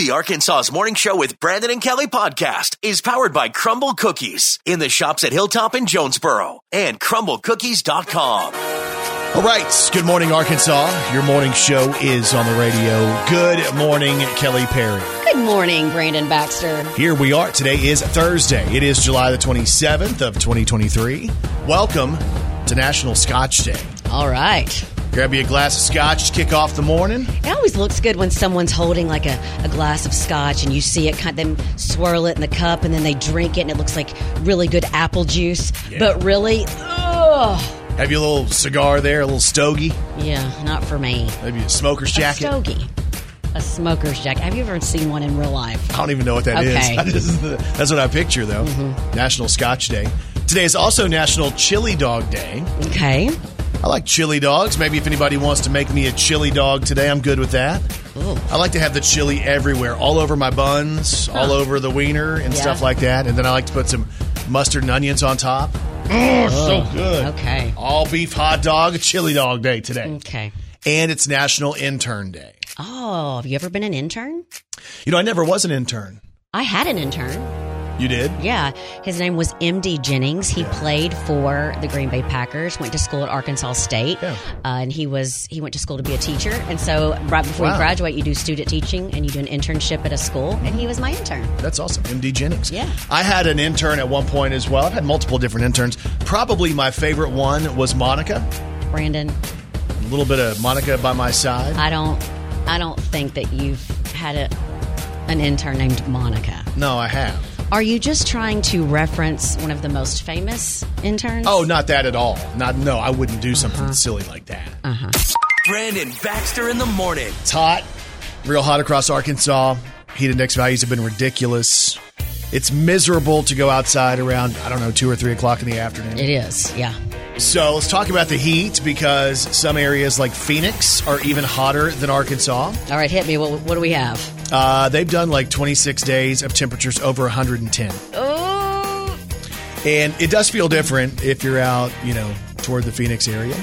The Arkansas's Morning Show with Brandon and Kelly podcast is powered by Crumbl Cookies in the shops at Hilltop and Jonesboro and crumblcookies.com. All right. Good morning, Arkansas. Your morning show is on the radio. Good morning, Kelly Perry. Good morning, Brandon Baxter. Here we are. Today is Thursday. It is July the 27th of 2023. Welcome to National Scotch Day. All right. Grab you a glass of scotch to kick off the morning. It always looks good when someone's holding like a, a glass of scotch and you see it kind of them swirl it in the cup and then they drink it and it looks like really good apple juice. Yeah. But really, ugh. Have you a little cigar there, a little stogie, Yeah, not for me. maybe a smoker's jacket. A stogie. A smoker's jacket. Have you ever seen one in real life? I don't even know what that is. Okay. I just- That's what I picture, though. Mm-hmm. National Scotch Day. Today is also National Chili Dog Day. Okay. I like chili dogs. Maybe if anybody wants to make me a chili dog today, I'm good with that. Ooh. I like to have the chili everywhere, all over my buns, all over the wiener and Yeah. stuff like that. And then I like to put some mustard and onions on top. Oh, so good. Okay. All beef hot dog, chili dog day today. Okay. And it's National Intern Day. Oh, have you ever been an intern? You know, I never was an intern. I had an intern. You did? Yeah, his name was MD Jennings. He played for the Green Bay Packers. Went to school at Arkansas State, Yeah. uh, and he was he went to school to be a teacher. And so, right before Wow. you graduate, you do student teaching and you do an internship at a school. And he was my intern. That's awesome. MD Jennings. Yeah. I had an intern at one point as well. I've had multiple different interns. Probably my favorite one was Monica. Brandon, A little bit of Monica by my side. I don't I don't think that you've had a, an intern named Monica. no, I have. Are you just trying to reference one of the most famous interns? Oh, not that at all. Not no, I wouldn't do something silly like that. Uh-huh. Brandon Baxter in the morning. It's hot, real hot across Arkansas. Heat index values have been ridiculous. It's miserable to go outside around I don't know two or three o'clock in the afternoon. it is. Yeah. So let's talk about the heat because some areas like Phoenix are even hotter than Arkansas. All right, hit me. What, what do we have? Uh, they've done like 26 days of temperatures over 110. Oh, And it does feel different if you're out, you know, toward the Phoenix area.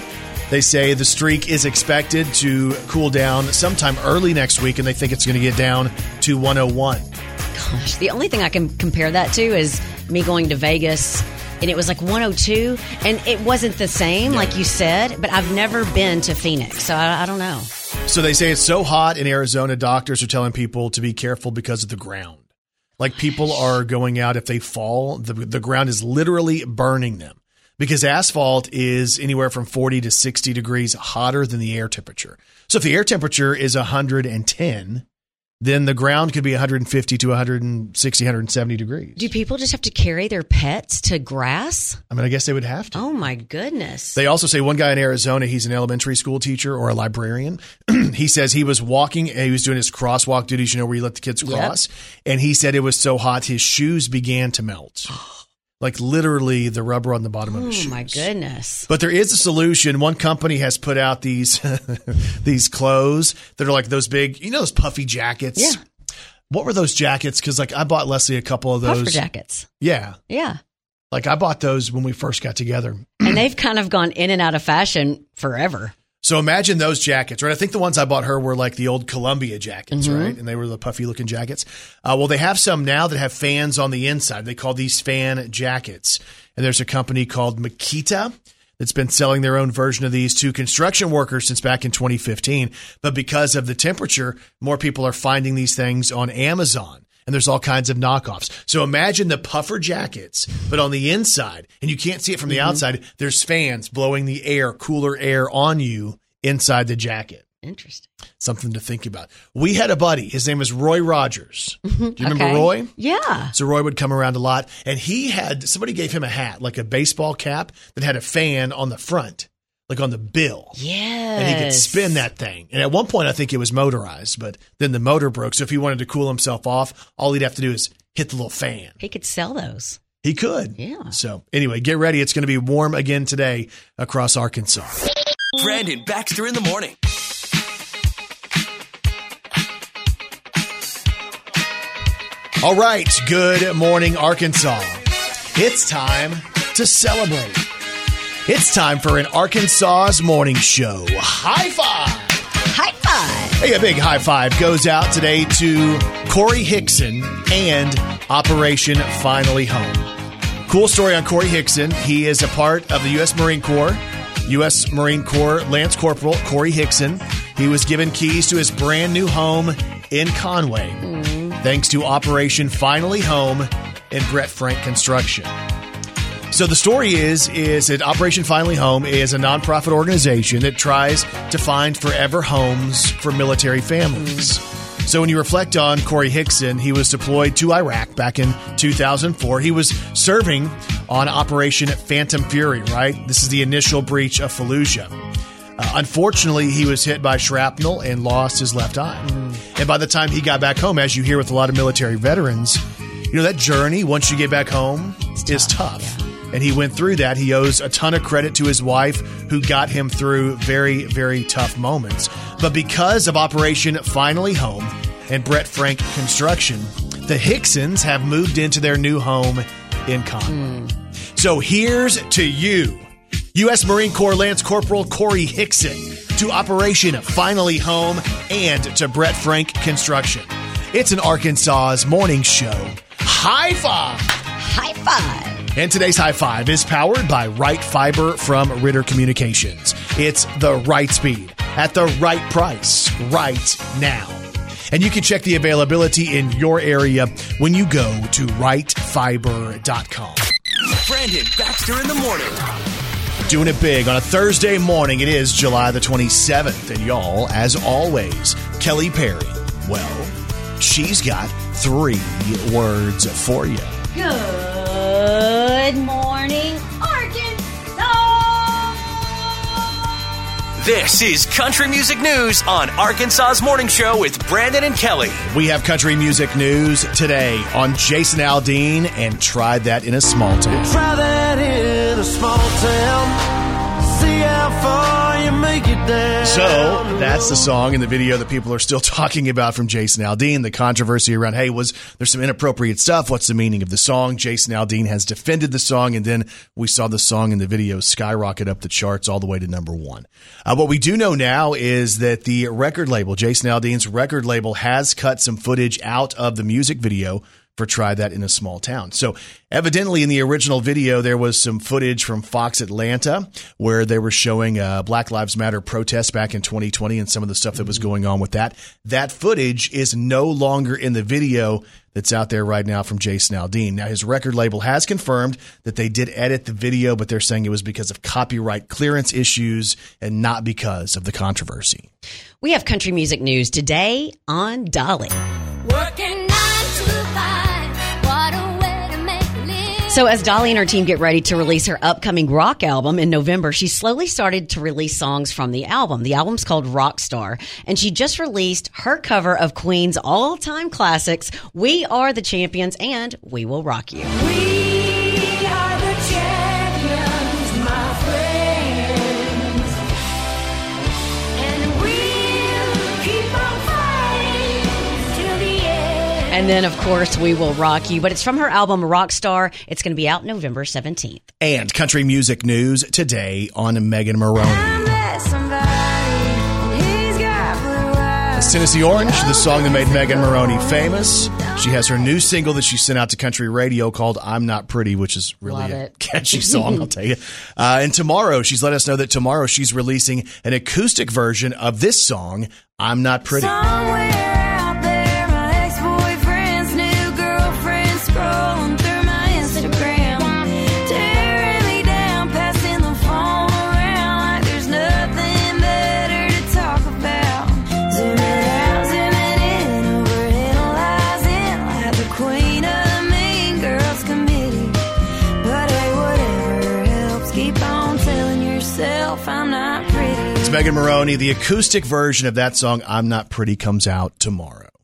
They say the streak is expected to cool down sometime early next week, and they think it's going to get down to 101. gosh. The only thing I can compare that to is me going to Vegas and it was like 102 and it wasn't the same like you said, but I've never been to Phoenix. So I, I don't know. So they say it's so hot in Arizona, doctors are telling people to be careful because of the ground. Like people are going out if they fall, the, the ground is literally burning them because asphalt is anywhere from 40 to 60 degrees hotter than the air temperature. So if the air temperature is 110, then the ground could be 150 to 160, 170 degrees. Do people just have to carry their pets to grass? I mean, I guess they would have to. Oh my goodness. They also say one guy in Arizona, he's an elementary school teacher or a librarian. he says he was walking, he was doing his crosswalk duties, you know, where you let the kids cross. And he said it was so hot, his shoes began to melt. Oh, like literally the rubber on the bottom of his oh my goodness. But there is a solution. One company has put out these these clothes that are like those big, you know, those puffy jackets. Yeah. What were those jackets? Because like I bought Leslie a couple of Puffer those. jackets. Yeah, Yeah. like I bought those when we first got together. And they've kind of gone in and out of fashion forever. So imagine those jackets, right? I think the ones I bought her were like the old Columbia jackets, Mm-hmm. right? And they were the puffy looking jackets. Uh, well, they have some now that have fans on the inside. They call these fan jackets. And there's a company called Makita that's been selling their own version of these to construction workers since back in 2015. But because of the temperature, more people are finding these things on Amazon. And there's all kinds of knockoffs. So imagine the puffer jackets, but on the inside, and you can't see it from the mm-hmm. outside, there's fans blowing the air, cooler air on you inside the jacket. Interesting. Something to think about. We had a buddy. His name was Roy Rogers. Mm-hmm. Do you remember Okay. Roy? Yeah. So Roy would come around a lot, and he had somebody gave him a hat, like a baseball cap that had a fan on the front, like on the bill. Yes. And he could spin that thing. And at one point, I think it was motorized, but then the motor broke. So if he wanted to cool himself off, all he'd have to do is hit the little fan. He could sell those. He could. Yeah. So anyway, get ready. It's going to be warm again today across Arkansas. Brandon Baxter in the morning. All right. Good morning, Arkansas. It's time to celebrate. It's time for an Arkansas's morning show. High five. High five. Hey, a big high five goes out today to Corey Hickson and Operation Finally Home. Cool story on Corey Hickson. He is a part of the U.S. Marine Corps. U.S. Marine Corps Lance Corporal Corey Hickson. He was given keys to his brand new home in Conway, mm-hmm. thanks to Operation Finally Home and Brett Frank Construction. So the story is is that Operation Finally Home is a nonprofit organization that tries to find forever homes for military families. So when you reflect on Corey Hickson, he was deployed to Iraq back in 2004. He was serving on Operation Phantom Fury, right? This is the initial breach of Fallujah. Uh, unfortunately, he was hit by shrapnel and lost his left eye. And by the time he got back home, as you hear with a lot of military veterans, you know, that journey, once you get back home, is tough. And he went through that. He owes a ton of credit to his wife, who got him through very, very tough moments. But because of Operation Finally Home and Brett Frank Construction, the Hicksons have moved into their new home in Conway. Hmm. So here's to you, U.S. Marine Corps Lance Corporal Corey Hickson, to Operation Finally Home, and to Brett Frank Construction. It's an Arkansas's morning show. High five! High five. And today's high five is powered by Right Fiber from Ritter Communications. It's the right speed at the right price right now. And you can check the availability in your area when you go to rightfiber.com. Brandon Baxter in the morning. Doing it big on a Thursday morning. It is July the 27th. And y'all, as always, Kelly Perry. Well, she's got three words for you. Good morning, Arkansas. This is Country Music News on Arkansas's Morning Show with Brandon and Kelly. We have country music news today on Jason Aldean and tried that in a small town. Try that in a small town. So that's the song in the video that people are still talking about from Jason Aldean. The controversy around, hey, was there's some inappropriate stuff? What's the meaning of the song? Jason Aldean has defended the song, and then we saw the song in the video skyrocket up the charts all the way to number one. Uh, what we do know now is that the record label, Jason Aldean's record label, has cut some footage out of the music video for Try That in a Small Town. So, evidently, in the original video, there was some footage from Fox Atlanta where they were showing uh, Black Lives Matter protests back in 2020 and some of the stuff that was going on with that. That footage is no longer in the video that's out there right now from Jason Aldean. Now, his record label has confirmed that they did edit the video, but they're saying it was because of copyright clearance issues and not because of the controversy. We have country music news today on Dolly. Working So, as Dolly and her team get ready to release her upcoming rock album in November, she slowly started to release songs from the album. The album's called Rockstar, and she just released her cover of Queen's all time classics, We Are the Champions and We Will Rock You. We And then, of course, We Will Rock You. But it's from her album Rockstar. It's going to be out November 17th. And country music news today on Megan Moroney. I met somebody, and he's got blue eyes. Tennessee Orange, the song that made Megan Moroney famous. She has her new single that she sent out to country radio called I'm Not Pretty, which is really Love a it. catchy song, I'll tell you. Uh, and tomorrow, she's let us know that tomorrow she's releasing an acoustic version of this song, I'm Not Pretty. Somewhere Megan Moroney. The acoustic version of that song, I'm Not Pretty, comes out tomorrow.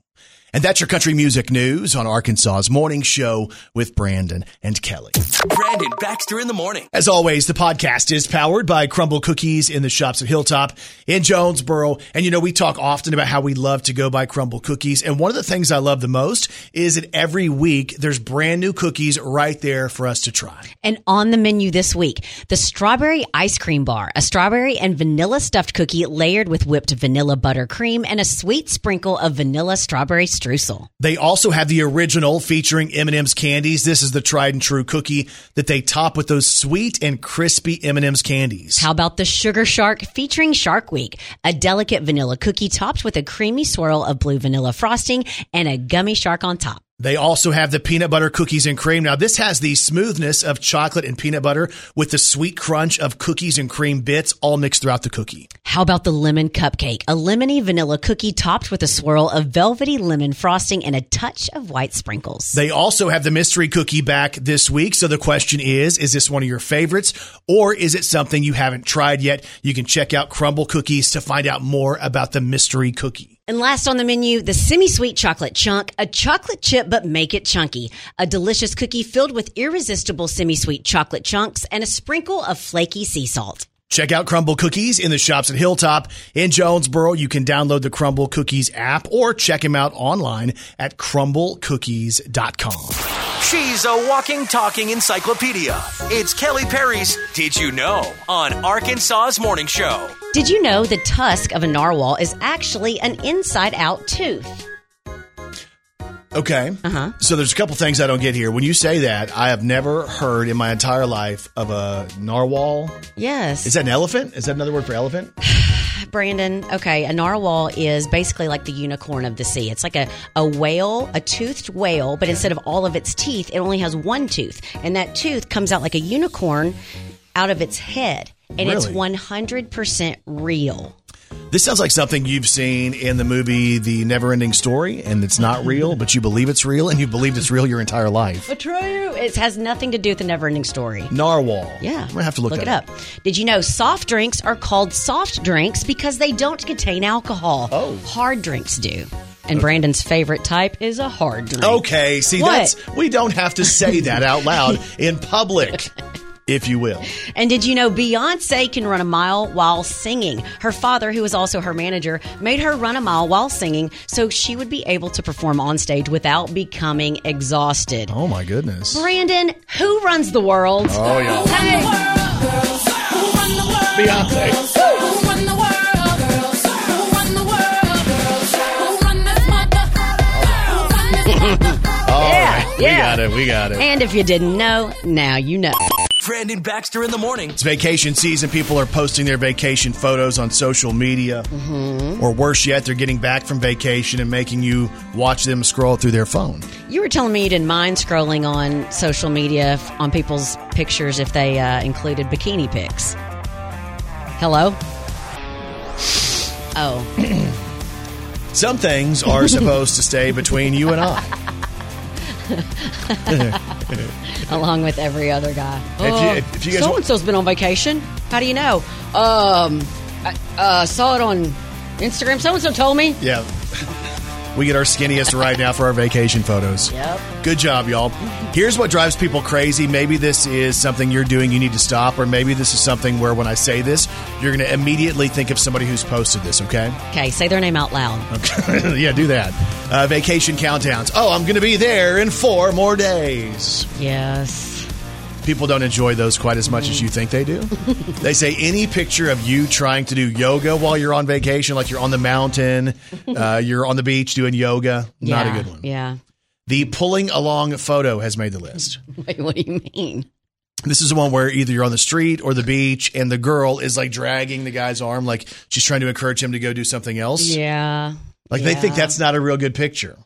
And that's your country music news on Arkansas's morning show with Brandon and Kelly. Brandon Baxter in the morning. As always, the podcast is powered by Crumbl Cookies in the shops at Hilltop in Jonesboro. And you know, we talk often about how we love to go buy Crumbl Cookies. And one of the things I love the most is that every week there's brand new cookies right there for us to try. And on the menu this week, the strawberry ice cream bar, a strawberry and vanilla stuffed cookie layered with whipped vanilla buttercream and a sweet sprinkle of vanilla strawberry streusel. They also have the original featuring M&M's candies. This is the tried and true cookie that they top with those sweet and crispy M&M's candies. How about the Sugar Shark featuring Shark Week, a delicate vanilla cookie topped with a creamy swirl of blue vanilla frosting and a gummy shark on top. They also have the peanut butter cookies and cream. Now, this has the smoothness of chocolate and peanut butter with the sweet crunch of cookies and cream bits all mixed throughout the cookie. How about the lemon cupcake, a lemony vanilla cookie topped with a swirl of velvety lemon frosting and a touch of white sprinkles. They also have the mystery cookie back this week. So the question is, is this one of your favorites or is it something you haven't tried yet? You can check out Crumbl Cookies to find out more about the mystery cookie. And last on the menu, the semi-sweet chocolate chunk, a chocolate chip but make it chunky. A delicious cookie filled with irresistible semi-sweet chocolate chunks and a sprinkle of flaky sea salt. Check out Crumbl Cookies in the shops at Hilltop in Jonesboro. You can download the Crumbl Cookies app or check them out online at crumblcookies.com. She's a walking, talking encyclopedia. It's Kelly Perry's Did You Know on Arkansas's Morning Show. Did you know the tusk of a narwhal is actually an inside-out tooth? Okay. Uh-huh. So there's a couple things I don't get here. When you say that, I have never heard in my entire life of a narwhal. Yes. Is that an elephant? Is that another word for elephant? Brandon, okay, a narwhal is basically like the unicorn of the sea. It's like a, a whale, a toothed whale, but instead of all of its teeth, it only has one tooth. And that tooth comes out like a unicorn out of its head. And it's 100% real. This sounds like something you've seen in the movie The Neverending Story, and it's not real, but you believe it's real, and you've believed it's real your entire life. But true. It has nothing to do with the never ending story. Narwhal. Yeah. I'm gonna have to look, it that up. Did you know soft drinks are called soft drinks because they don't contain alcohol? Oh. Hard drinks do. And Brandon's favorite type is a hard drink. Okay, see What? that's we don't have to say that out loud in public, if you will. And did you know Beyonce can run a mile while singing? Her father, who was also her manager, made her run a mile while singing so she would be able to perform on stage without becoming exhausted. Oh my goodness. Brandon, who runs the world? Oh yeah. Beyonce. All Yeah, right. We yeah. got it. We got it. And if you didn't know, now you know. Brandon Baxter in the morning. It's vacation season. People are posting their vacation photos on social media. Mm-hmm. Or worse yet, they're getting back from vacation and making you watch them scroll through their phone. You were telling me you didn't mind scrolling on social media on people's pictures if they uh, included bikini pics. Hello? Oh, Some things are supposed to stay between you and I. along with every other guy. If you- if- if you guys so and so's been on vacation. How do you know? Um, I uh, saw it on Instagram. So and so told me. Yeah. We get our skinniest right now for our vacation photos. Yep. Good job, y'all. Here's what drives people crazy. Maybe this is something you're doing you need to stop, or maybe this is something where when I say this, you're going to immediately think of somebody who's posted this, okay? Okay, say their name out loud. Okay. yeah, do that. Uh, vacation countdowns. Oh, I'm going to be there in four more days. Yes. People don't enjoy those quite as much as you think they do. they say any picture of you trying to do yoga while you're on vacation, like you're on the mountain, uh, you're on the beach doing yoga, not a good one. Yeah. The pulling along photo has made the list. Wait, what do you mean? This is the one where either you're on the street or the beach, and the girl is like dragging the guy's arm, like she's trying to encourage him to go do something else. Yeah. Like they think that's not a real good picture.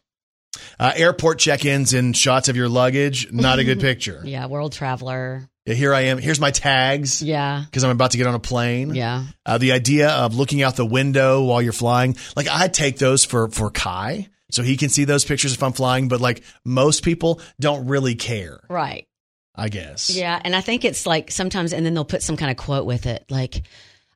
Uh, airport check-ins and shots of your luggage, not a good picture. Yeah, world traveler. Yeah, Here I am. Here's my tags Yeah. because I'm about to get on a plane. Yeah. Uh, the idea of looking out the window while you're flying, like I take those for for Kai, so he can see those pictures if I'm flying. But like most people don't really care. Right. I guess. Yeah, and I think it's like sometimes, and then they'll put some kind of quote with it, like,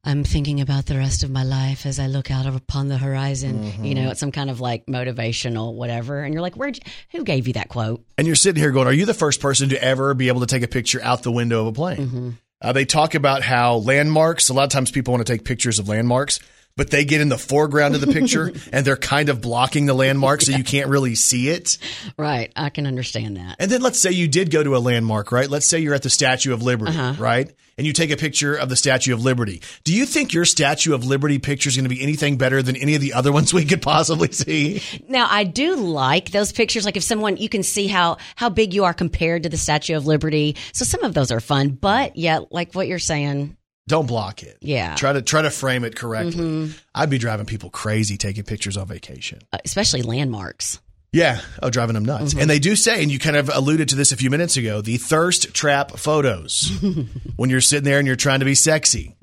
I'm thinking about the rest of my life as I look out upon the horizon. Mm-hmm. You know, it's some kind of like motivational whatever. And you're like, where'd you, who gave you that quote? And you're sitting here going, Are you the first person to ever be able to take a picture out the window of a plane? Mm-hmm. Uh, they talk about how landmarks, a lot of times people want to take pictures of landmarks, but they get in the foreground of the picture and they're kind of blocking the landmark so you can't really see it. Right. I can understand that. And then let's say you did go to a landmark, right? Let's say you're at the Statue of Liberty, uh-huh. right? And you take a picture of the Statue of Liberty. Do you think your Statue of Liberty picture is going to be anything better than any of the other ones we could possibly see? Now, I do like those pictures. Like if someone, you can see how, how big you are compared to the Statue of Liberty. So some of those are fun, but yeah, like what you're saying. Don't block it. Yeah. Try to try to frame it correctly. I'd be driving people crazy taking pictures on vacation. uh, Especially landmarks. Yeah. Oh, driving them nuts. And they do say, and you kind of alluded to this a few minutes ago, the thirst trap photos when you're sitting there and you're trying to be sexy.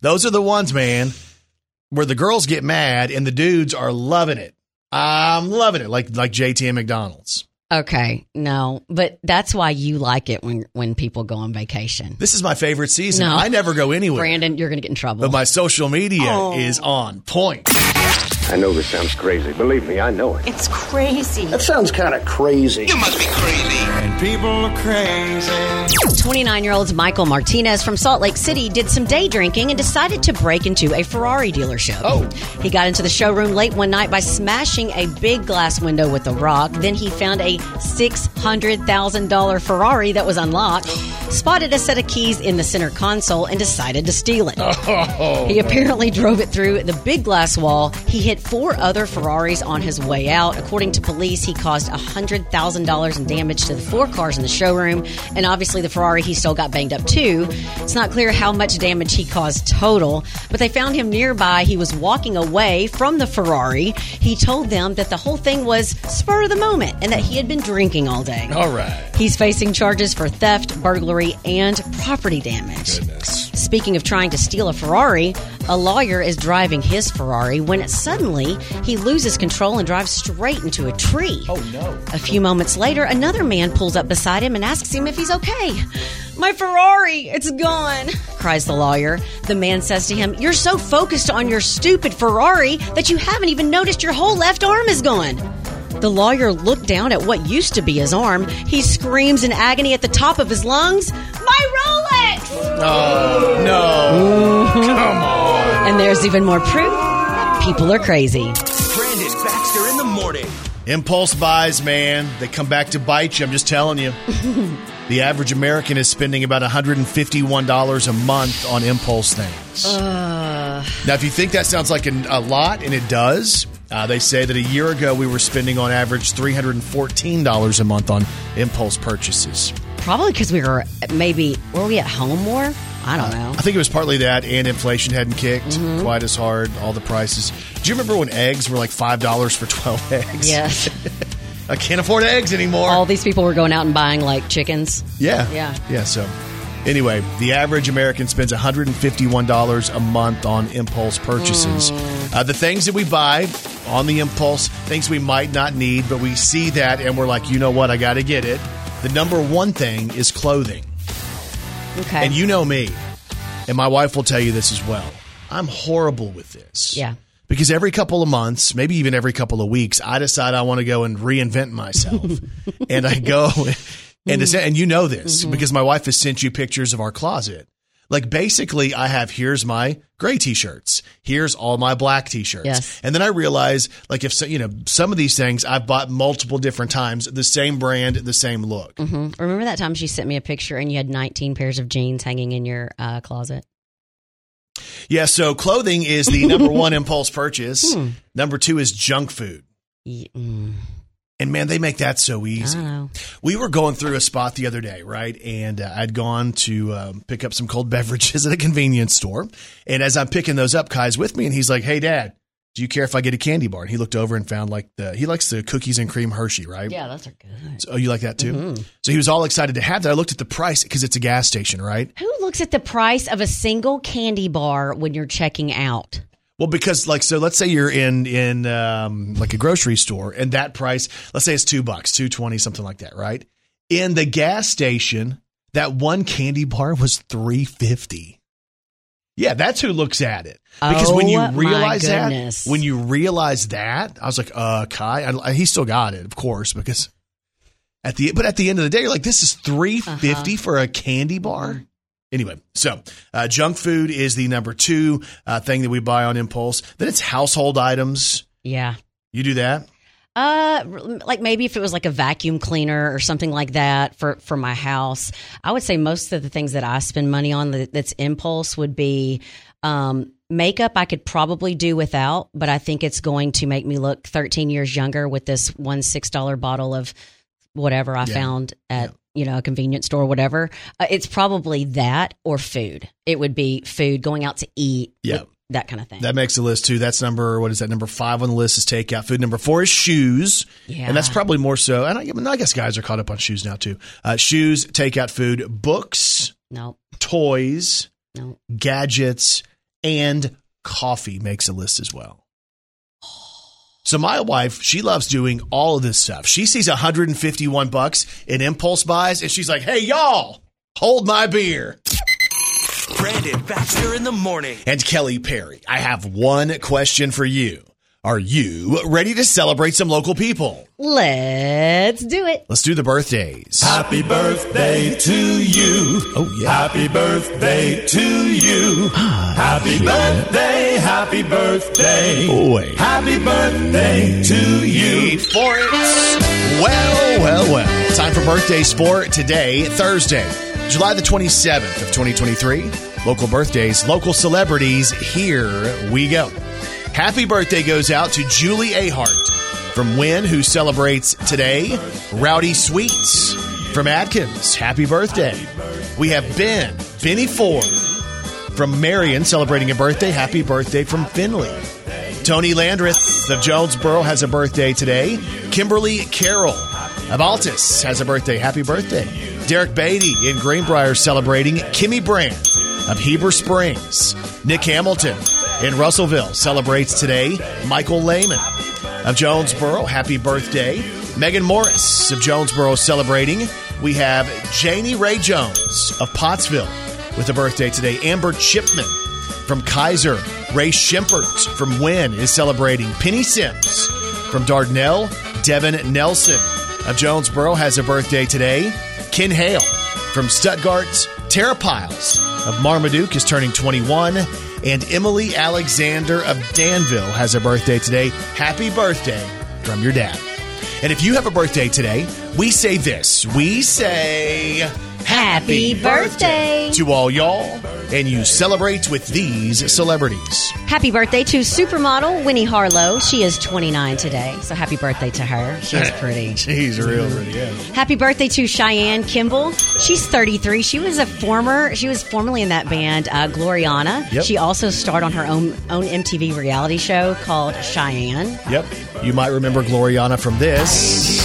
Those are the ones, man, where the girls get mad and the dudes are loving it. I'm loving it, like like JT and McDonald's. Okay, no, but that's why you like it when when people go on vacation. This is my favorite season. No. I never go anywhere, Brandon, you're going to get in trouble. but my social media Oh. is on point. I know this sounds crazy. Believe me, I know it. It's crazy. That sounds kind of crazy. And people are crazy. 29 year old Michael Martinez from Salt Lake City did some day drinking and decided to break into a Ferrari dealership. Oh. He got into the showroom late one night by smashing a big glass window with a rock. Then he found a $600,000 Ferrari that was unlocked, spotted a set of keys in the center console, and decided to steal it. Oh, he apparently drove it through the big glass wall. He hit four other Ferraris on his way out. According to police, he caused $100,000 in damage to the four cars in the showroom. And obviously, the Ferrari he stole got banged up too. It's not clear how much damage he caused total, but they found him nearby. He was walking away from the Ferrari. He told them that the whole thing was spur of the moment and that he had been drinking all day. All right. He's facing charges for theft, burglary, and property damage. Speaking of trying to steal a Ferrari, a lawyer is driving his Ferrari when suddenly he loses control and drives straight into a tree. Oh, no. A few moments later, another man pulls up beside him and asks him if he's okay. My Ferrari, it's gone, cries the lawyer. The man says to him, You're so focused on your stupid Ferrari that you haven't even noticed your whole left arm is gone. The lawyer looked down at what used to be his arm. He screams in agony at the top of his lungs, My Rolex! Oh, no. Come on. And there's even more proof people are crazy. Brandon Baxter in the morning. Impulse buys, man, they come back to bite you. I'm just telling you. the average American is spending about $151 a month on impulse things. Now, if you think that sounds like an, a lot, and it does, uh, they say that a year ago we were spending on average $314 a month on impulse purchases. Probably because we were maybe, were we at home more? I don't uh, know. I think it was partly that, and inflation hadn't kicked mm-hmm. quite as hard, all the prices. Do you remember when eggs were like $5 for 12 eggs? Yes. I can't afford eggs anymore. All these people were going out and buying like chickens. Yeah. Yeah. Yeah. So, anyway, the average American spends $151 a month on impulse purchases. Hmm. Uh, the things that we buy on the impulse, things we might not need, but we see that and we're like, you know what? I got to get it. The number one thing is clothing. Okay. And you know me, and my wife will tell you this as well. I'm horrible with this. Yeah. Because every couple of months, maybe even every couple of weeks, I decide I want to go and reinvent myself. and I go mm-hmm. and and you know this mm-hmm. because my wife has sent you pictures of our closet. Like basically I have here's my gray t-shirts. Here's all my black t-shirts. Yes. And then I realize like if so, you know some of these things I've bought multiple different times, the same brand, the same look. Remember that time she sent me a picture and you had 19 pairs of jeans hanging in your uh, closet? Yeah, so clothing is the number one impulse purchase. Number 2 is junk food. Ye- mm, And man, they make that so I easy. don't know. We were going through a spot the other day, right? And uh, I'd gone to um, pick up some cold beverages at a convenience store. And as I'm picking those up, Kai's with me, and he's like, "Hey, Dad, do you care if I get a candy bar?" And he looked over and found like the he likes the cookies and cream Hershey, right? Yeah, those are good. So, oh, you like that too? So he was all excited to have that. I looked at the price because it's a gas station, right? Who looks at the price of a single candy bar when you're checking out? Well, because like so, let's say you're in in um, like a grocery store, and that price, let's say it's two bucks, two twenty, something like that, right? In the gas station, that one candy bar was three fifty. Yeah, that's who looks at it. Because when you Oh, realize that, when you realize that, I was like, uh, Kai, I, he still got it, of course, because at the but at the end of the day, you're like, this is three Uh-huh. for a candy bar. Anyway, so uh, junk food is the number two uh, thing that we buy on impulse. Then it's household items. Yeah. You do that? Uh, like maybe if it was like a vacuum cleaner or something like that for for my house, I would say most of the things that I spend money on that, that's impulse would be um, makeup. I could probably do without, but I think it's going to make me look 13 years younger with this one six dollar bottle of whatever I Yeah. found at you know a convenience store, or whatever. Uh, it's probably that or food. It would be food, going out to eat, Yeah. with- that kind of thing. That makes the list too. That's number what is that? Number five on the list is takeout food. Number four is shoes, Yeah. and that's probably more so. And I, I mean, I guess guys are caught up on shoes now too. Uh, shoes, takeout food, books, no, toys, no. gadgets, and coffee makes a list as well. So my wife, she loves doing all of this stuff. She sees 151 bucks in impulse buys, and she's like, "Hey y'all, hold my beer." Brandon Baxter in the morning. And Kelly Perry, I have one question for you. Are you ready to celebrate some local people? Let's do it. Let's do the birthdays. Happy birthday to you. Oh, yeah. Happy birthday to you. Ah, happy birthday, happy birthday. Boy. Happy birthday to you. for it. Well, well, well. Time for birthdays for today, Thursday, July the 27th of 2023. Local birthdays, local celebrities. Here we go. Happy birthday goes out to Julie Ahart from Wynne, who celebrates today. Rowdy Sweets from Atkins. Happy birthday. We have Ben, Benny Ford from Marion celebrating a birthday. Happy birthday from Finley. Tony Landreth of Jonesboro has a birthday today. Kimberly Carroll of Altus has a birthday. Happy birthday. Derek Beatty in Greenbrier celebrating. Kimmy Brand of Heber Springs. Nick Hamilton in Russellville celebrates today. Michael Lehman of Jonesboro, happy birthday. Megan Morris of Jonesboro celebrating. We have Janie Ray Jones of Pottsville with a birthday today. Amber Chipman from Keiser. Ray Schimpert from Wynne is celebrating. Penny Sims from Dardanelle. Devin Nelson of Jonesboro has a birthday today. Ken Hale from Stuttgart. Tara Piles of Marmaduke is turning 21. And Emily Alexander of Danville has a birthday today. Happy birthday from your dad. And if you have a birthday today, we say this. We say Happy birthday. to all y'all, and you celebrate with these celebrities. Happy birthday to supermodel Winnie Harlow. She is 29 today, so happy birthday to her. She's pretty. She's real pretty, yeah. Happy birthday to Cheyenne Kimball. She's 33. She was a former, she was formerly in that band uh, Gloriana. Yep. She also starred on her own own MTV reality show called Cheyenne. Yep. You might remember Gloriana from this.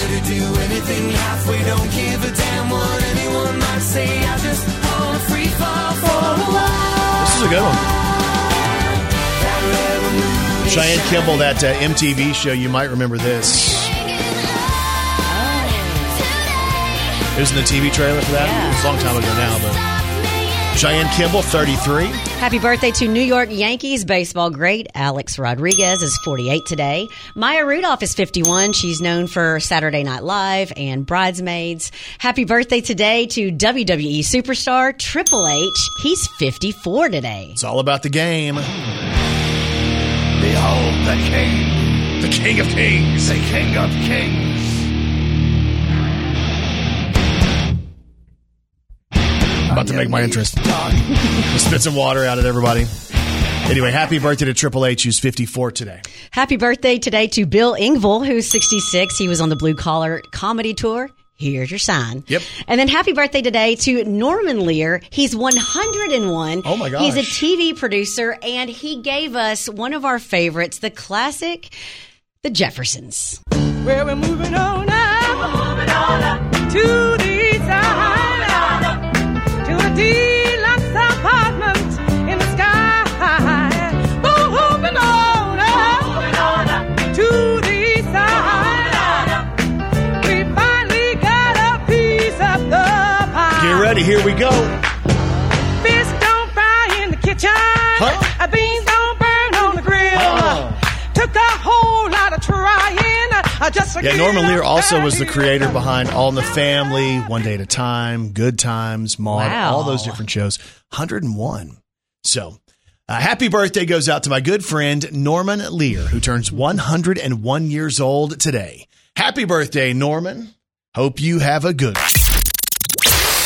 A good one. Cheyenne Kimball, that uh, MTV show, you might remember this. It was in the TV trailer for that. Yeah. It was a long time ago now, but Cheyenne Kimball, 33. Happy birthday to New York Yankees baseball great Alex Rodriguez is 48 today. Maya Rudolph is 51. She's known for Saturday Night Live and Bridesmaids. Happy birthday today to WWE superstar Triple H. He's 54 today. It's all about the game. Behold the king, The King of Kings. the king of kings. About to make my interest. Spit some water out at everybody. Anyway, happy birthday to Triple H, who's 54 today. Happy birthday today to Bill Engvall, who's 66. He was on the Blue Collar Comedy Tour. Here's your sign. Yep. And then happy birthday today to Norman Lear. He's 101. Oh my god. He's a. TV producer and he gave us one of our favorites, the classic, The Jeffersons. Well, we're moving on up, moving on up to the east side, here we go. Fish don't fry in the kitchen. Uh, Took a whole lot of trying. uh, just Yeah, Norman Lear also was the creator behind All in the Family, One Day at a Time, Good Times, Maude, Wow. all those different shows. 101. So, uh, happy birthday goes out to my good friend Norman Lear, who turns 101 years old today. Happy birthday, Norman. Hope you have a good one.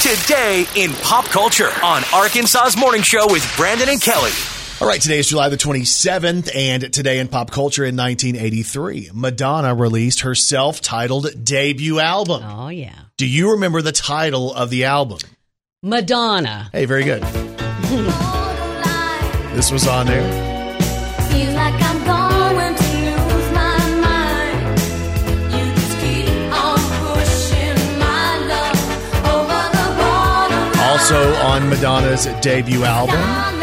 Today in pop culture on Arkansas's Morning Show with Brandon and Kelly. All right, today is July the 27th, and today in pop culture in 1983, Madonna released her self titled debut album. Oh, yeah. Do you remember the title of the album? Madonna. Hey, very good. This was on there. Feel like I'm going to lose my mind. You just keep on pushing my love over the border. Also on Madonna's debut album.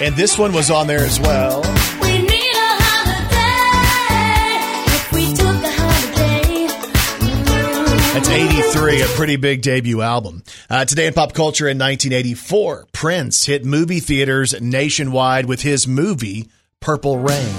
And this one was on there as well. we need a holiday. If we took a holiday, That's 83, a pretty big debut album. Uh, today in pop culture in 1984, Prince hit movie theaters nationwide with his movie, Purple Rain.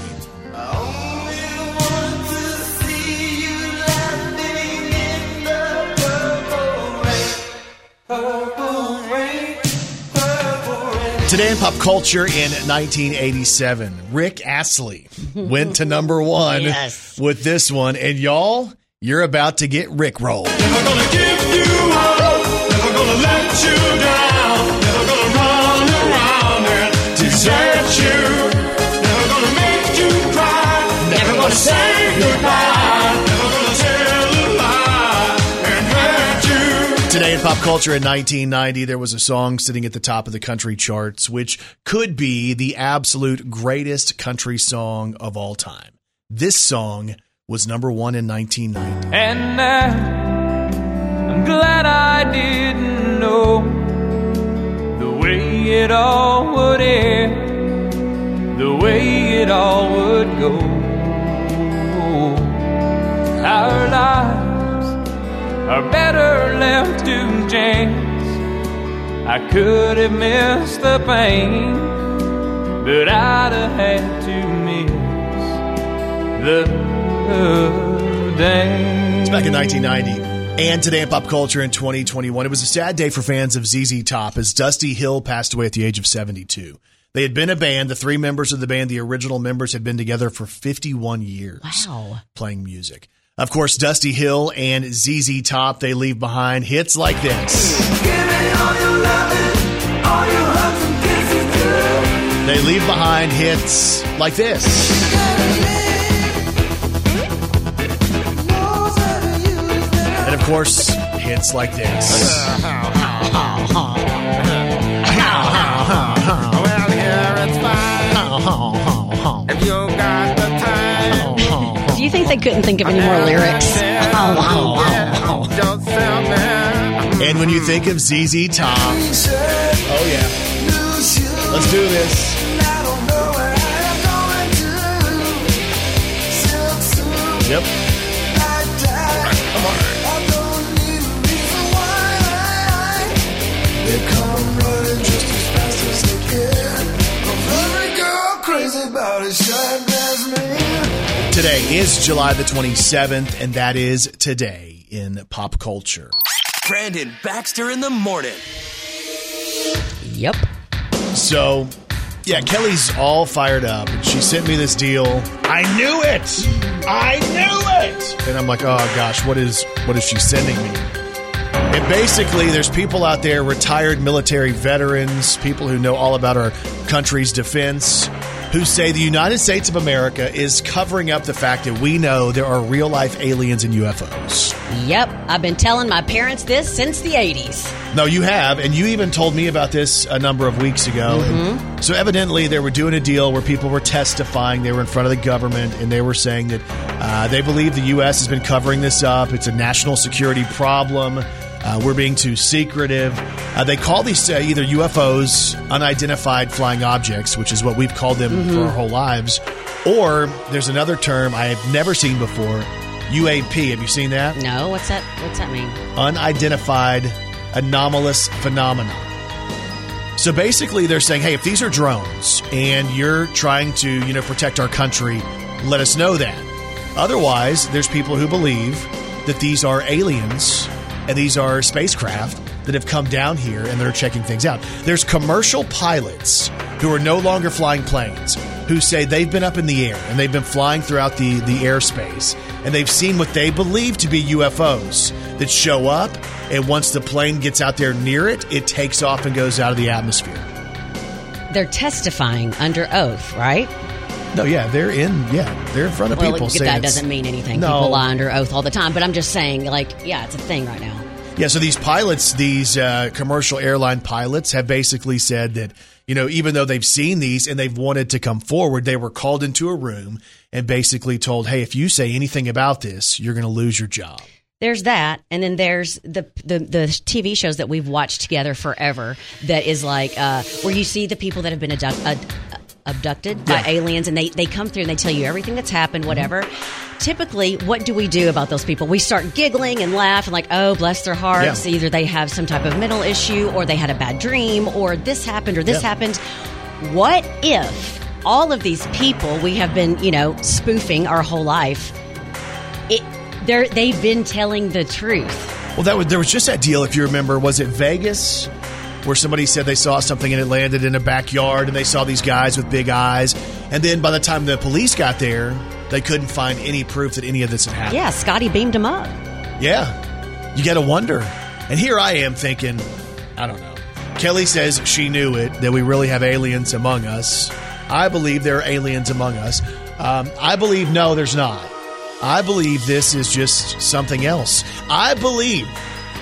Today in pop culture in 1987, Rick Astley went to number one Yes. with this one. And y'all, you're about to get Rick rolled. Never gonna give you up. Never gonna let you down. Never gonna run around and desert you. Never gonna make you cry. Never gonna say goodbye. Today in pop culture in 1990, there was a song sitting at the top of the country charts, which could be the absolute greatest country song of all time. This song was number one in 1990. And now I'm glad I didn't know the way it all would end, the way it all would go. Our lives are better left to chance. I could have missed the pain, but I'd have had to miss the day. It's back in 1990. And today in pop culture in 2021, it was a sad day for fans of ZZ Top as Dusty Hill passed away at the age of 72. They had been a band. The three members of the band, the original members, had been together for 51 years. Wow. Playing music. Of course, Dusty Hill and ZZ Top, they leave behind hits like this. They leave behind hits like this. And of course, hits like this. you think they couldn't think of any more lyrics? And when you think of ZZ Top, oh yeah, let's do this. Yep. Today is July the 27th, and that is today in pop culture. Brandon Baxter in the morning. Yep. So, yeah, Kelly's all fired up. and She sent me this deal. I knew it. I knew it. And I'm like, oh gosh, what is what is she sending me? And basically, there's people out there, retired military veterans, people who know all about our country's defense, who say the United States of America is covering up the fact that we know there are real life aliens and UFOs. Yep. I've been telling my parents this since the 80s. No, you have, and you even told me about this a number of weeks ago. And so, evidently, they were doing a deal where people were testifying. They were in front of the government, and they were saying that uh, they believe the U.S. has been covering this up. It's a national security problem. Uh, we're being too secretive. Uh, they call these uh, either UFOs, unidentified flying objects, which is what we've called them for our whole lives, or there's another term I have never seen before UAP. Have you seen that? No, what's that? What's that mean? unidentified anomalous phenomenon. So basically, they're saying, hey, if these are drones and you're trying to, you know, protect our country, let us know that. Otherwise, there's people who believe that these are aliens and these are spacecraft that have come down here and they're checking things out. There's commercial pilots who are no longer flying planes who say they've been up in the air and they've been flying throughout the, the airspace and they've seen what they believe to be UFOs that show up and once the plane gets out there near it, it takes off and goes out of the atmosphere. They're testifying under oath, right? No, yeah, they're in. Yeah, they're in front of Well, people. that doesn't mean anything. No. People lie under oath all the time. But I'm just saying, like, yeah, it's a thing right now. Yeah, so these pilots, these uh, commercial airline pilots, have basically said that you know even though they've seen these and they've wanted to come forward, they were called into a room and basically told, "Hey, if you say anything about this, you're going to lose your job." There's that, and then there's the, the the TV shows that we've watched together forever. That is like uh, where you see the people that have been abduct, uh, abducted by aliens, and they they come through and they tell you everything that's happened, whatever. Typically, what do we do about those people? We start giggling and laugh and like, oh, bless their hearts. Yeah. Either they have some type of mental issue, or they had a bad dream, or this happened, or this Yeah. happened. What if all of these people we have been, you know, spoofing our whole life? It, they're, they've been telling the truth. Well, that was, there was just that deal. If you remember, was it Vegas? Where somebody said they saw something and it landed in a backyard, and they saw these guys with big eyes, and then by the time the police got there, they couldn't find any proof that any of this had happened. Yeah, Scotty beamed him up. Yeah. You got to wonder. And here I am thinking, I don't know. Kelly says she knew it, that we really have aliens among us. I believe there are aliens among us. Um, I believe no, there's not. I believe this is just something else. I believe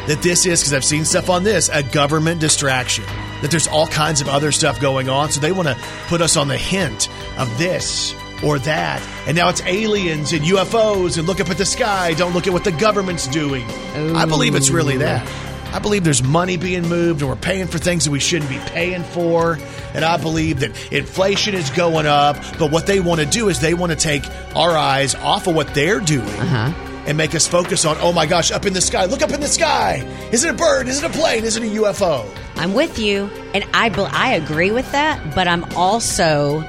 that this is, because I've seen stuff on this, a government distraction. That there's all kinds of other stuff going on. So they want to put us on the hint of this or that. And now it's aliens and UFOs and look up at the sky. Don't look at what the government's doing. I believe it's really that. I believe there's money being moved and we're paying for things that we shouldn't be paying for. And I believe that inflation is going up. But what they want to do is they want to take our eyes off of what they're doing uh-huh. And make us focus on, oh my gosh, up in the sky. Look up in the sky. Is it a bird? Is it a plane? Is it a UFO? I'm with you, and I I agree with that. But I'm also,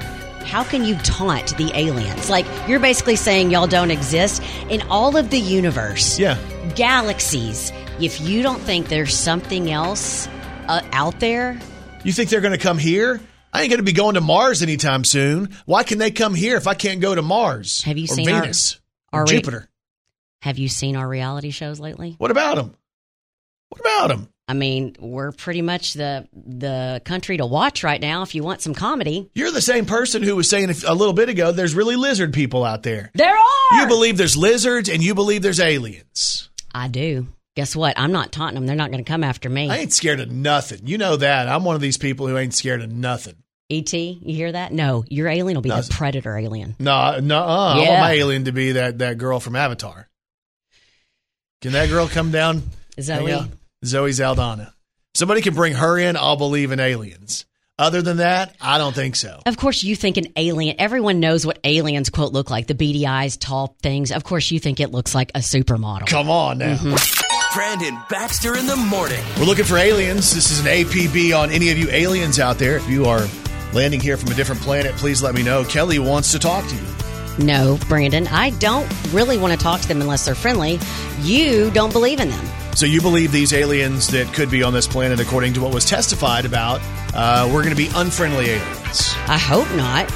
how can you taunt the aliens? Like you're basically saying y'all don't exist in all of the universe, Yeah. galaxies. If you don't think there's something else uh, out there, You think they're going to come here? I ain't going to be going to Mars anytime soon. Why can they come here if I can't go to Mars? Have you or seen our- Venus? our or re- Jupiter? Have you seen our reality shows lately? What about them? What about them? I mean, we're pretty much the the country to watch right now if you want some comedy. You're the same person who was saying a little bit ago there's really lizard people out there. There are. You believe there's lizards and you believe there's aliens. I do. Guess what? I'm not taunting them. They're not going to come after me. I ain't scared of nothing. You know that. I'm one of these people who ain't scared of nothing. ET, you hear that? No, your alien will be No, the predator alien. No, no, uh, I want Yeah. my alien to be that, that girl from Avatar. Can that girl come down? Zoe? hang out? Zoe Saldana. Somebody can bring her in. I'll believe in aliens. Other than that, I don't think so. Of course, you think an alien. Everyone knows what aliens quote look like. The beady eyes, tall things. Of course, you think it looks like a supermodel. Come on now. Mm-hmm. Brandon Baxter in the morning. We're looking for aliens. This is an APB on any of you aliens out there. If you are landing here from a different planet, please let me know. Kelly wants to talk to you. No, Brandon, I don't really want to talk to them unless they're friendly. You don't believe in them. So you believe these aliens that could be on this planet, according to what was testified about, uh, we're going to be unfriendly aliens. I hope not.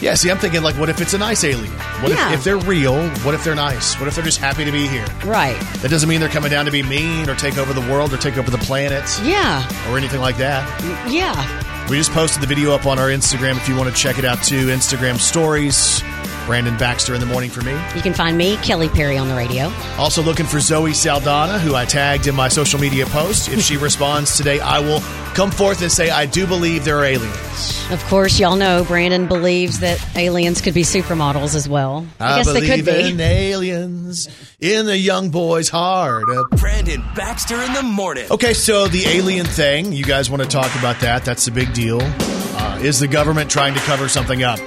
Yeah, see, I'm thinking like, what if it's a nice alien? What Yeah. if, if they're real? What if they're nice? What if they're just happy to be here? Right. That doesn't mean they're coming down to be mean or take over the world or take over the planet Yeah. or anything like that. Yeah. We just posted the video up on our Instagram if you want to check it out too. Instagram stories. Brandon Baxter in the morning for me. You can find me, Kelly Perry, on the radio. Also looking for Zoe Saldana, who I tagged in my social media post. If she responds today, I will come forth and say I do believe there are aliens. Of course, y'all know Brandon believes that aliens could be supermodels as well. I, I, guess they believe could be. in aliens in the young boy's heart. Uh, Brandon Baxter in the morning. Okay, so the alien thing, you guys want to talk about that? That's a big deal. Uh, is the government trying to cover something up?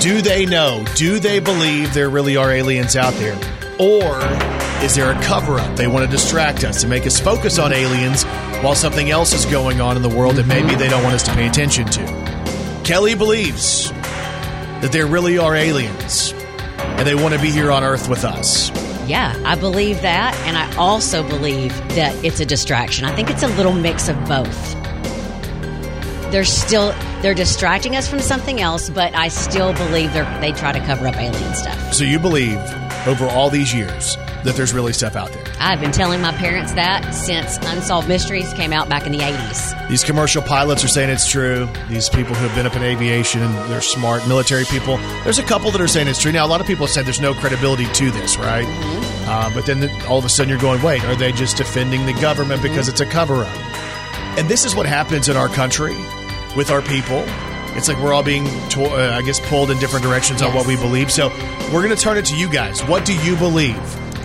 Do they know? Do they believe there really are aliens out there? Or Is there a cover up? They want to distract us to make us focus on aliens while something else is going on in the world that maybe they don't want us to pay attention to. Kelly believes that there really are aliens and they want to be here on Earth with us. Yeah, I believe that. And I also believe that it's a distraction. I think it's a little mix of both. They're still they're distracting us from something else, but I still believe they they try to cover up alien stuff. So you believe over all these years that there's really stuff out there. I've been telling my parents that since Unsolved Mysteries came out back in the 80s. These commercial pilots are saying it's true. These people who have been up in aviation and they're smart military people. There's a couple that are saying it's true. Now, a lot of people said there's no credibility to this, right? Uh, but then all of a sudden you're going, wait, are they just defending the government because it's a cover up? And this is what happens in our country with our people. It's like we're all being, to- uh, I guess, pulled in different directions on what we believe. So we're going to turn it to you guys. What do you believe?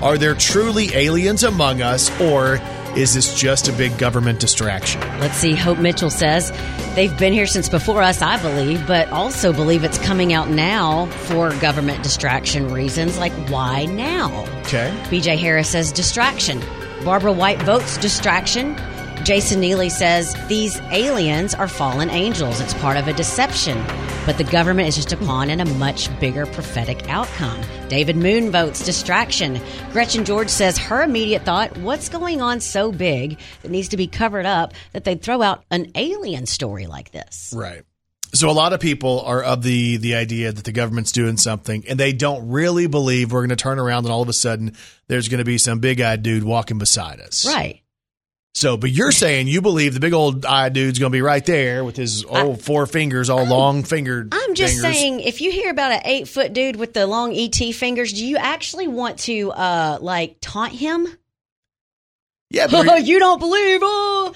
Are there truly aliens among us, or is this just a big government distraction? Let's see, Hope Mitchell says they've been here since before us, I believe, but also believe it's coming out now for government distraction reasons. Like, why now? Okay. BJ Harris says distraction. Barbara White votes distraction. Jason Neely says these aliens are fallen angels. It's part of a deception. But the government is just a pawn in a much bigger prophetic outcome. David Moon votes distraction. Gretchen George says her immediate thought what's going on so big that needs to be covered up that they'd throw out an alien story like this? Right. So a lot of people are of the the idea that the government's doing something and they don't really believe we're going to turn around and all of a sudden there's going to be some big-eyed dude walking beside us. Right. So, but you're saying you believe the big old eyed dude's going to be right there with his old four fingers, all long fingered. I'm just fingers. saying, if you hear about an eight foot dude with the long ET fingers, do you actually want to uh like taunt him? Yeah, but you- you don't believe? Oh,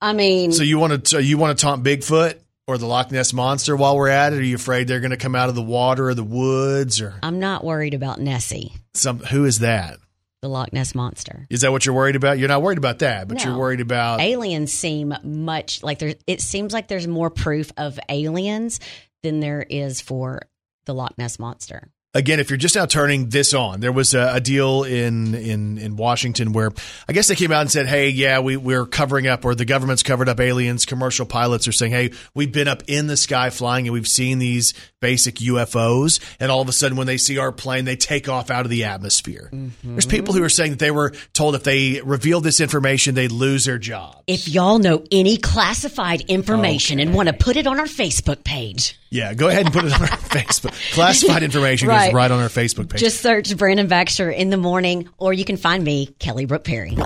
I mean, so you want to so you want to taunt Bigfoot or the Loch Ness monster while we're at it? Are you afraid they're going to come out of the water or the woods or I'm not worried about Nessie, some? Who is that? The Loch Ness monster. Is that what you're worried about? You're not worried about that, but No. you're worried about Aliens seem much like there. It seems like there's more proof of aliens than there is for the Loch Ness monster. Again, if you're just now turning this on, there was a, a deal in, in in Washington where I guess they came out and said, "Hey, yeah, we we're covering up, or the government's covered up aliens." Commercial pilots are saying, "Hey, we've been up in the sky flying, and we've seen these basic UFOs." And all of a sudden, when they see our plane, they take off out of the atmosphere. Mm-hmm. There's people who are saying that they were told if they revealed this information, they'd lose their job. If y'all know any classified information and want to put it on our Facebook page, Yeah, go ahead and put it on our Facebook. Classified information goes Right. right on our Facebook page. just search Brandon Baxter in the morning, or you can find me, Kelly Brook Perry.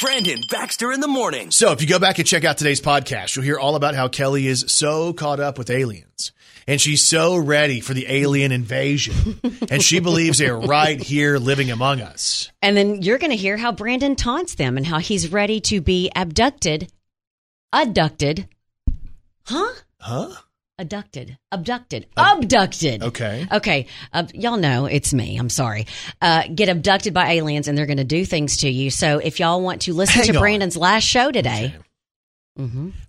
Brandon Baxter in the morning. So if you go back and check out today's podcast, you'll hear all about how Kelly is so caught up with aliens. And she's so ready for the alien invasion. and she believes they're right here living among us. And then you're going to hear how Brandon taunts them and how he's ready to be abducted, abducted, huh? Huh? Abducted, abducted, abducted. Okay. Okay. Uh, y'all know it's me. I'm sorry. Uh, get abducted by aliens and they're going to do things to you. So if y'all want to listen Hang to on. Brandon's last show today,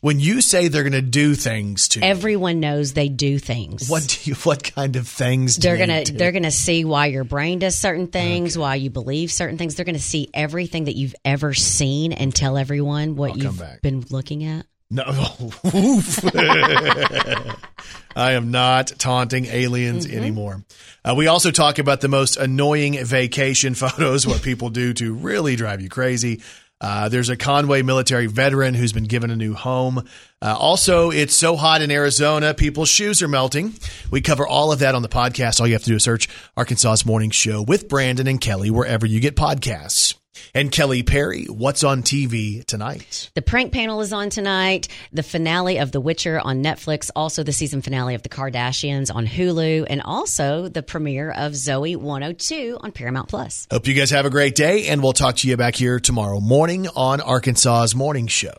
When you say they're going to do things to you, everyone knows they do things. what do you, what kind of things they're they gonna do? they're gonna see why your brain does certain things, why you believe certain things. They're gonna see everything that you've ever seen and tell everyone what I'll you've been looking at. No. Oof. I am not taunting aliens Mm-hmm. anymore. Uh, we also talk about the most annoying vacation photos, what people do to really drive you crazy. Uh, there's a Conway military veteran who's been given a new home. Uh, also, it's so hot in Arizona, people's shoes are melting. We cover all of that on the podcast. All you have to do is search Arkansas's Morning Show with Brandon and Kelly wherever you get podcasts. And Kelly Perry, what's on TV tonight? The prank panel is on tonight. The finale of The Witcher on Netflix. Also, the season finale of The Kardashians on Hulu, and also the premiere of Zoey 102 on Paramount Plus. Hope you guys have a great day, and we'll talk to you back here tomorrow morning on Arkansas's Morning Show.